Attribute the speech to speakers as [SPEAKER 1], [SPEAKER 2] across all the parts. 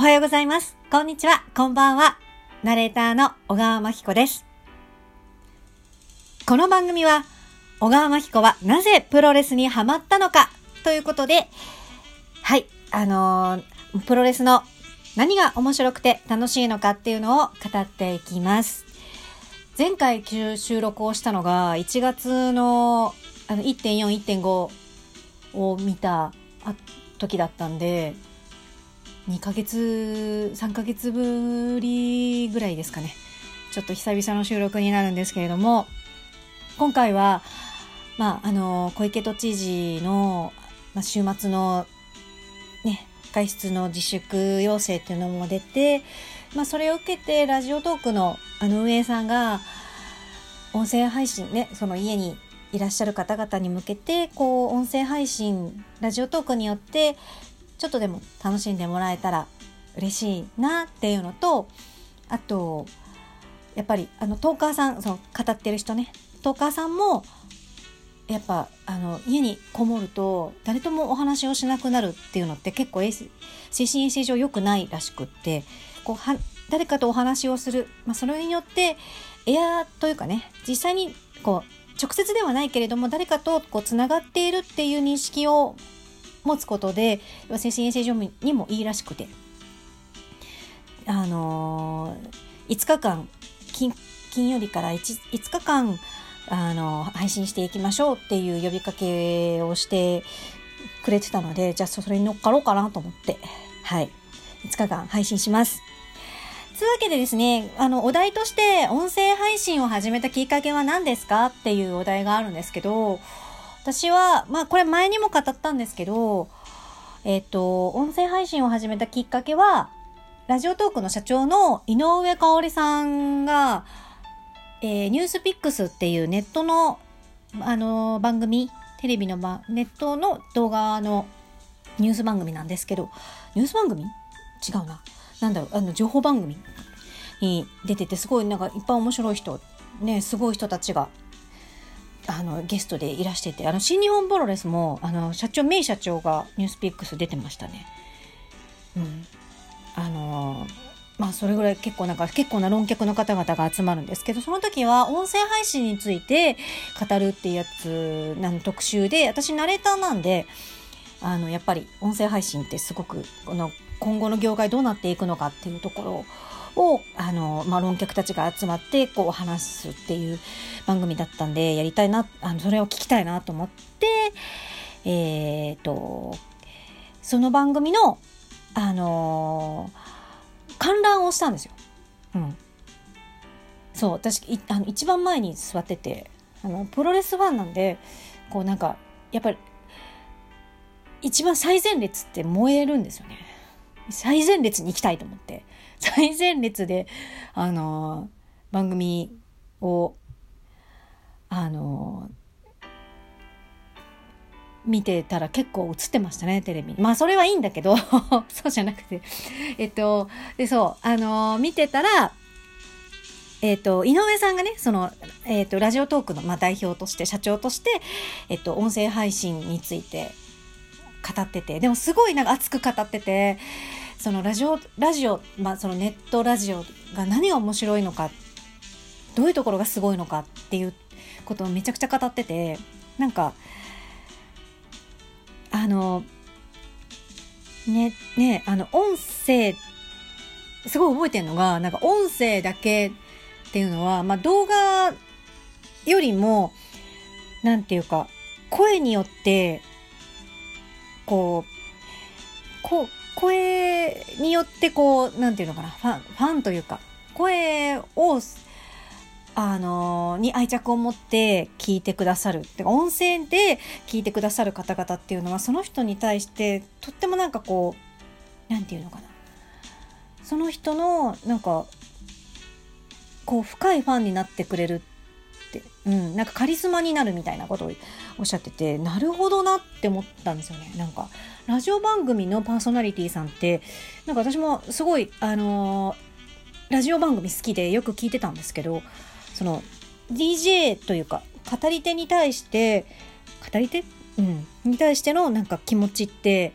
[SPEAKER 1] おはようございます。こんにちは。こんばんは。ナレーターの小川真彦です。この番組は、小川真彦はなぜプロレスにハマったのか？ということで、はい、あのー、プロレスの何が面白くて楽しいのかっていうのを語っていきます。前回収録をしたのが1月のあの1.4、1.5を見た時だったんで、2ヶ月、3ヶ月ぶりぐらいですかね。ちょっと久々の収録になるんですけれども、今回は、まあ、あの、小池都知事の、まあ、週末の、ね、外出の自粛要請っていうのも出て、まあ、それを受けて、ラジオトークの、あの、運営さんが、音声配信ね、その家にいらっしゃる方々に向けて、こう、音声配信、ラジオトークによって、ちょっとでも楽しんでもらえたら嬉しいなっていうのとあとやっぱりあのトーカーさんその語ってる人ね。トーカーさんもやっぱあの家にこもると誰ともお話をしなくなるっていうのって結構精神衛生上良くないらしくってこうは誰かとお話をする、まあ、それによってエアというかね実際にこう直接ではないけれども誰かとこうつながっているっていう認識を持つことで精神衛生上にもいいらしくて。あのー、5日間金金曜日から 5, 5日間あの配信していきましょうっていう呼びかけをしてくれてたのでじゃあそれに乗っかろうかなと思って。はい。5日間配信します。つうわけでですね、あの、お題として音声配信を始めたきっかけは何ですかっていうお題があるんですけど、私は、まあこれ前にも語ったんですけど、えっ、ー、と、音声配信を始めたきっかけは、ラジオトークの社長の井上香織さんが、えー、ニュースピックスっていうネットの、あのー、番組、テレビの番、ネットの動画のニュース番組なんですけど、ニュース番組？違うな。なんだろう、あの、情報番組に出てて、すごいなんかいっぱい面白い人、ね、すごい人たちがあのゲストでいらしててあの新日本プロレスもあの社長メイ社長がニュースピックス出てましたね。うん、あのまあそれぐらい結構なんか結構な論客の方々が集まるんですけどその時は音声配信について語るっていうやつなの特集で私ナレーターなんであのやっぱり音声配信ってすごくこの今後の業界どうなっていくのかっていうところをを、あの、まあ、論客たちが集まって、こう、話すっていう番組だったんで、やりたいな、あの、それを聞きたいなと思って、えっ、ー、と、その番組の、あのー、観覧をしたんですよ。うん。そう、私、いあの一番前に座ってて、あの、プロレスファンなんで、こうなんか、やっぱり、一番最前列って燃えるんですよね。最前列に行きたいと思って。最前列で、あのー、番組を、あのー、見てたら結構映ってましたね、テレビ。まあ、それはいいんだけど、そうじゃなくて。えっと、で、そう、あのー、見てたら、えっ、と、井上さんがね、その、えっ、と、ラジオトークの、まあ、代表として、社長として、えっ、と、音声配信について語ってて、でもすごいなんか熱く語ってて、そのラジオラジオ、まあ、そのネットラジオが何が面白いのかどういうところがすごいのかっていうことをめちゃくちゃ語っててなんかあのねねあの音声すごい覚えてるのがなんか音声だけっていうのは、まあ、動画よりもなんていうか声によってこうこう声によってこう、なんていうのかな、ファン、ファンというか、声を、あのに愛着を持って聞いてくださるっ。てか、音声で聞いてくださる方々っていうのは、その人に対して、とってもなんかこう、なんていうのかな。その人の、なんか、こう、深いファンになってくれるって、うん、なんかカリスマになるみたいなことをおっしゃってて、なるほどなって思ったんですよね。なんか、ラジオ番組のパーソナリティさんって、なんか私もすごい、あのー、ラジオ番組好きでよく聞いてたんですけど、その、DJ というか、語り手に対して、語り手？うん。に対してのなんか気持ちって、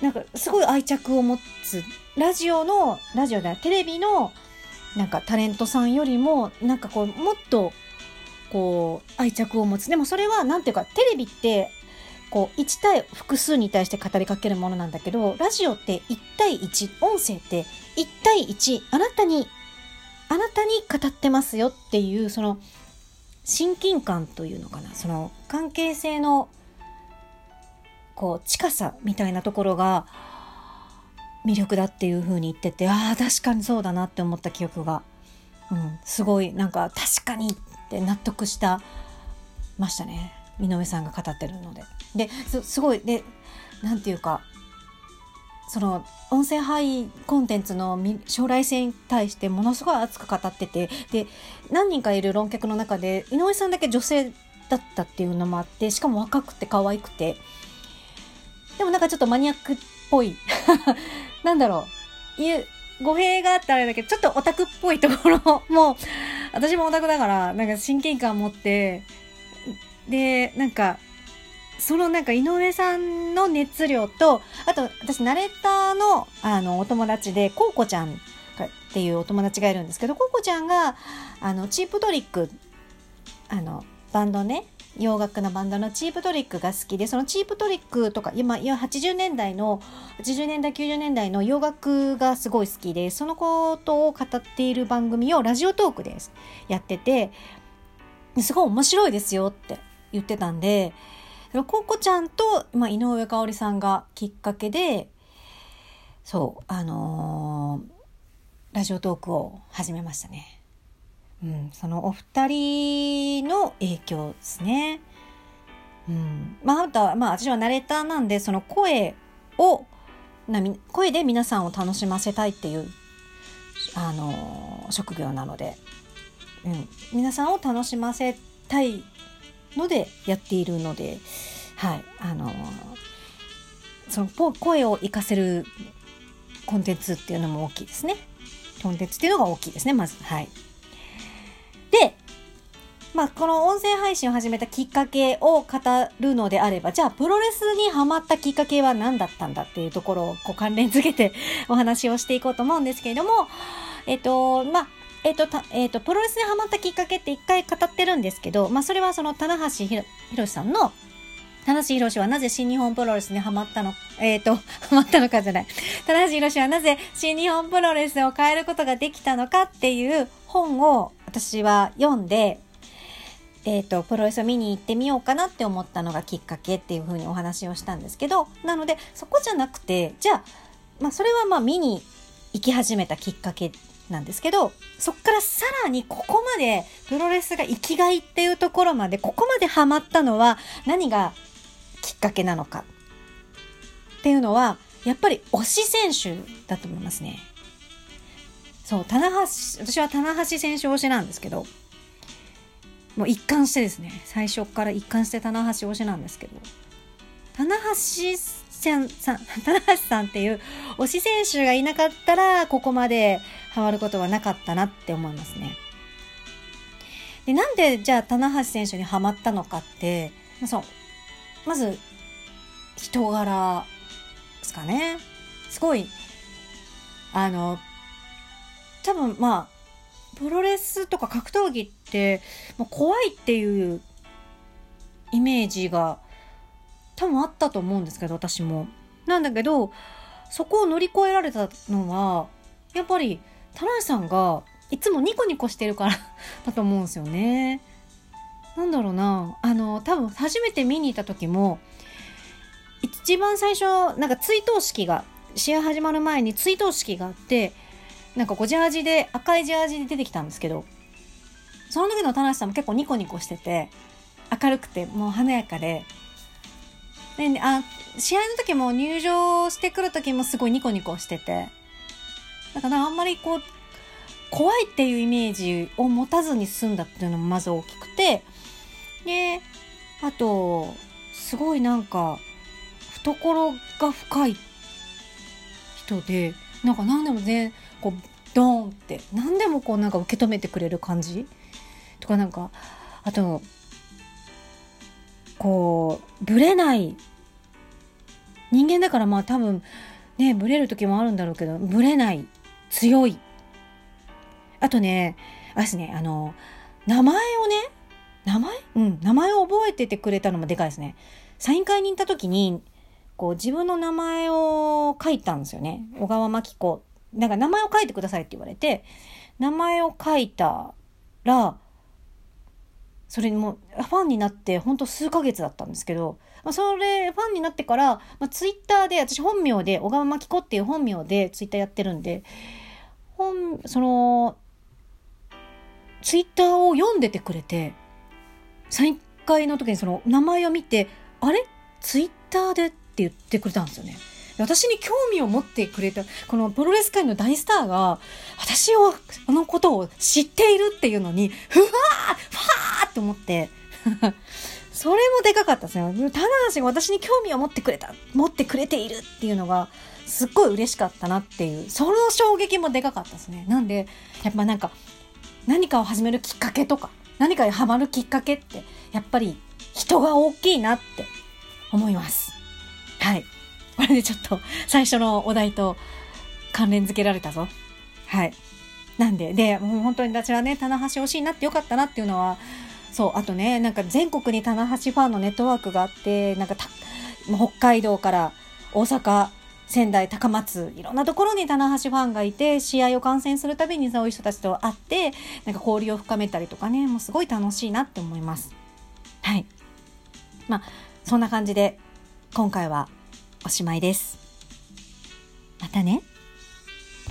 [SPEAKER 1] なんかすごい愛着を持つラジオのラジオだテレビのなんかタレントさんよりもなんかこうもっとこう愛着を持つ。でもそれはなんていうかテレビってこう1対複数に対して語りかけるものなんだけどラジオって1対1音声って1対1あなたにあなたに語ってますよっていうその親近感というのかな。その関係性のこう近さみたいなところが魅力だっていう風に言っててああ確かにそうだなって思った記憶が、うん、すごいなんか確かにって納得したましたね。井上さんが語ってるので。ですごいでなんていうかその音声配コンテンツの将来性に対してものすごい熱く語っててで何人かいる論客の中で井上さんだけ女性だったっていうのもあってしかも若くて可愛くて。でもなんかちょっとマニアックっぽい。なんだろう語弊があったあれだけどちょっとオタクっぽいところ も私もオタクだからなんか親近感持ってでなんかそのなんか井上さんの熱量とあと私ナレーターのあのお友達でコウコちゃんっていうお友達がいるんですけどコウコちゃんがあのチープトリックあのバンドね洋楽のバンドのチープトリックが好きでそのチープトリックとか今80年代の80年代90年代の洋楽がすごい好きでそのことを語っている番組をラジオトークですやっててすごい面白いですよって言ってたんでココちゃんと、まあ、井上香織さんがきっかけでそうあのー、ラジオトークを始めましたね。うん、そのお二人の影響ですね。うん、まあ、あとは、まあ、私はナレーターなんで、その声を、な声で皆さんを楽しませたいっていう、あのー、職業なので、うん、皆さんを楽しませたいのでやっているので、はい、あのー、その声を活かせるコンテンツっていうのも大きいですね。コンテンツっていうのが大きいですね、まず。はい。まあ、この音声配信を始めたきっかけを語るのであれば、じゃあ、プロレスにハマったきっかけは何だったんだっていうところをこう関連づけてお話をしていこうと思うんですけれども、えっと、まあ、えっ、と、えっ、と、プロレスにハマったきっかけって一回語ってるんですけど、まあ、それはその、棚橋宏さんの、棚橋宏はなぜ新日本プロレスにハマったの、えっ、ー、と、ハマったのかじゃない。棚橋宏はなぜ新日本プロレスを変えることができたのかっていう本を私は読んで、え、ー、と、プロレスを見に行ってみようかなって思ったのがきっかけっていうふうにお話をしたんですけど、なので、そこじゃなくて、じゃあ、まあ、それはまあ見に行き始めたきっかけなんですけど、そっからさらにここまでプロレスが生きがいっていうところまで、ここまでハマったのは何がきっかけなのかっていうのは、やっぱり推し選手だと思いますね。そう、棚橋、私は棚橋選手推しなんですけど、もう一貫してですね、最初から一貫して棚橋推しなんですけど、棚橋さん、さん、棚橋さんっていう推し選手がいなかったら、ここまでハマることはなかったなって思いますね。で、なんでじゃあ棚橋選手にハマったのかって、そう、まず、人柄ですかね。すごい、あの、多分まあ、プロレスとか格闘技って、もう怖いっていうイメージが多分あったと思うんですけど、私も。なんだけど、そこを乗り越えられたのは、やっぱり、田中さんがいつもニコニコしてるからだと思うんですよね。なんだろうな。あの、多分初めて見に行った時も、一番最初、なんか追悼式が、試合始まる前に追悼式があって、なんかこうジャージで、赤いジャージで出てきたんですけど、その時の田中さんも結構ニコニコしてて、明るくて、もう華やかで、で、あ、試合の時も入場してくる時もすごいニコニコしてて、だからあんまりこう、怖いっていうイメージを持たずに済んだっていうのもまず大きくて、で、あと、すごいなんか、懐が深い人で、なんか何でもね、こう、ドーンって、何でもこうなんか受け止めてくれる感じ？とかなんか、あと、こう、ぶれない。人間だからまあ多分ねブレる時もあるんだろうけどブレない。強い。あとねあすねあの名前をね名前？うん名前を覚えててくれたのもでかいですね。サイン会に行った時にこう自分の名前を書いたんですよね。小川真紀子。なんか名前を書いてくださいって言われて名前を書いたらそれにもうファンになってほんと数ヶ月だったんですけど、まあ、それファンになってから、まあ、ツイッターで私本名で小川真紀子っていう本名でツイッターやってるんで本そのツイッターを読んでてくれてサイン会の時にその名前を見てあれ？ツイッターでっ言ってくれたんですよね。私に興味を持ってくれた、このプロレス界の大スターが、私を、あのことを知っているっていうのに、ふわーふわーって思って、それもでかかったですね。棚橋が私に興味を持ってくれた、持ってくれているっていうのが、すっごい嬉しかったなっていう、その衝撃もでかかったですね。なんで、やっぱなんか、何かを始めるきっかけとか、何かにハマるきっかけって、やっぱり人が大きいなって思います。はい。これでちょっと最初のお題と関連付けられたぞ。はい。なんで、で、もう本当に私はね、棚橋欲しいなってよかったなっていうのは、そう、あとね、なんか全国に棚橋ファンのネットワークがあって、なんか北海道から大阪、仙台、高松、いろんなところに棚橋ファンがいて、試合を観戦するたびにそういう人たちと会って、なんか交流を深めたりとかね、もうすごい楽しいなって思います。はい。まあ、そんな感じで、今回はおしまいです。またね。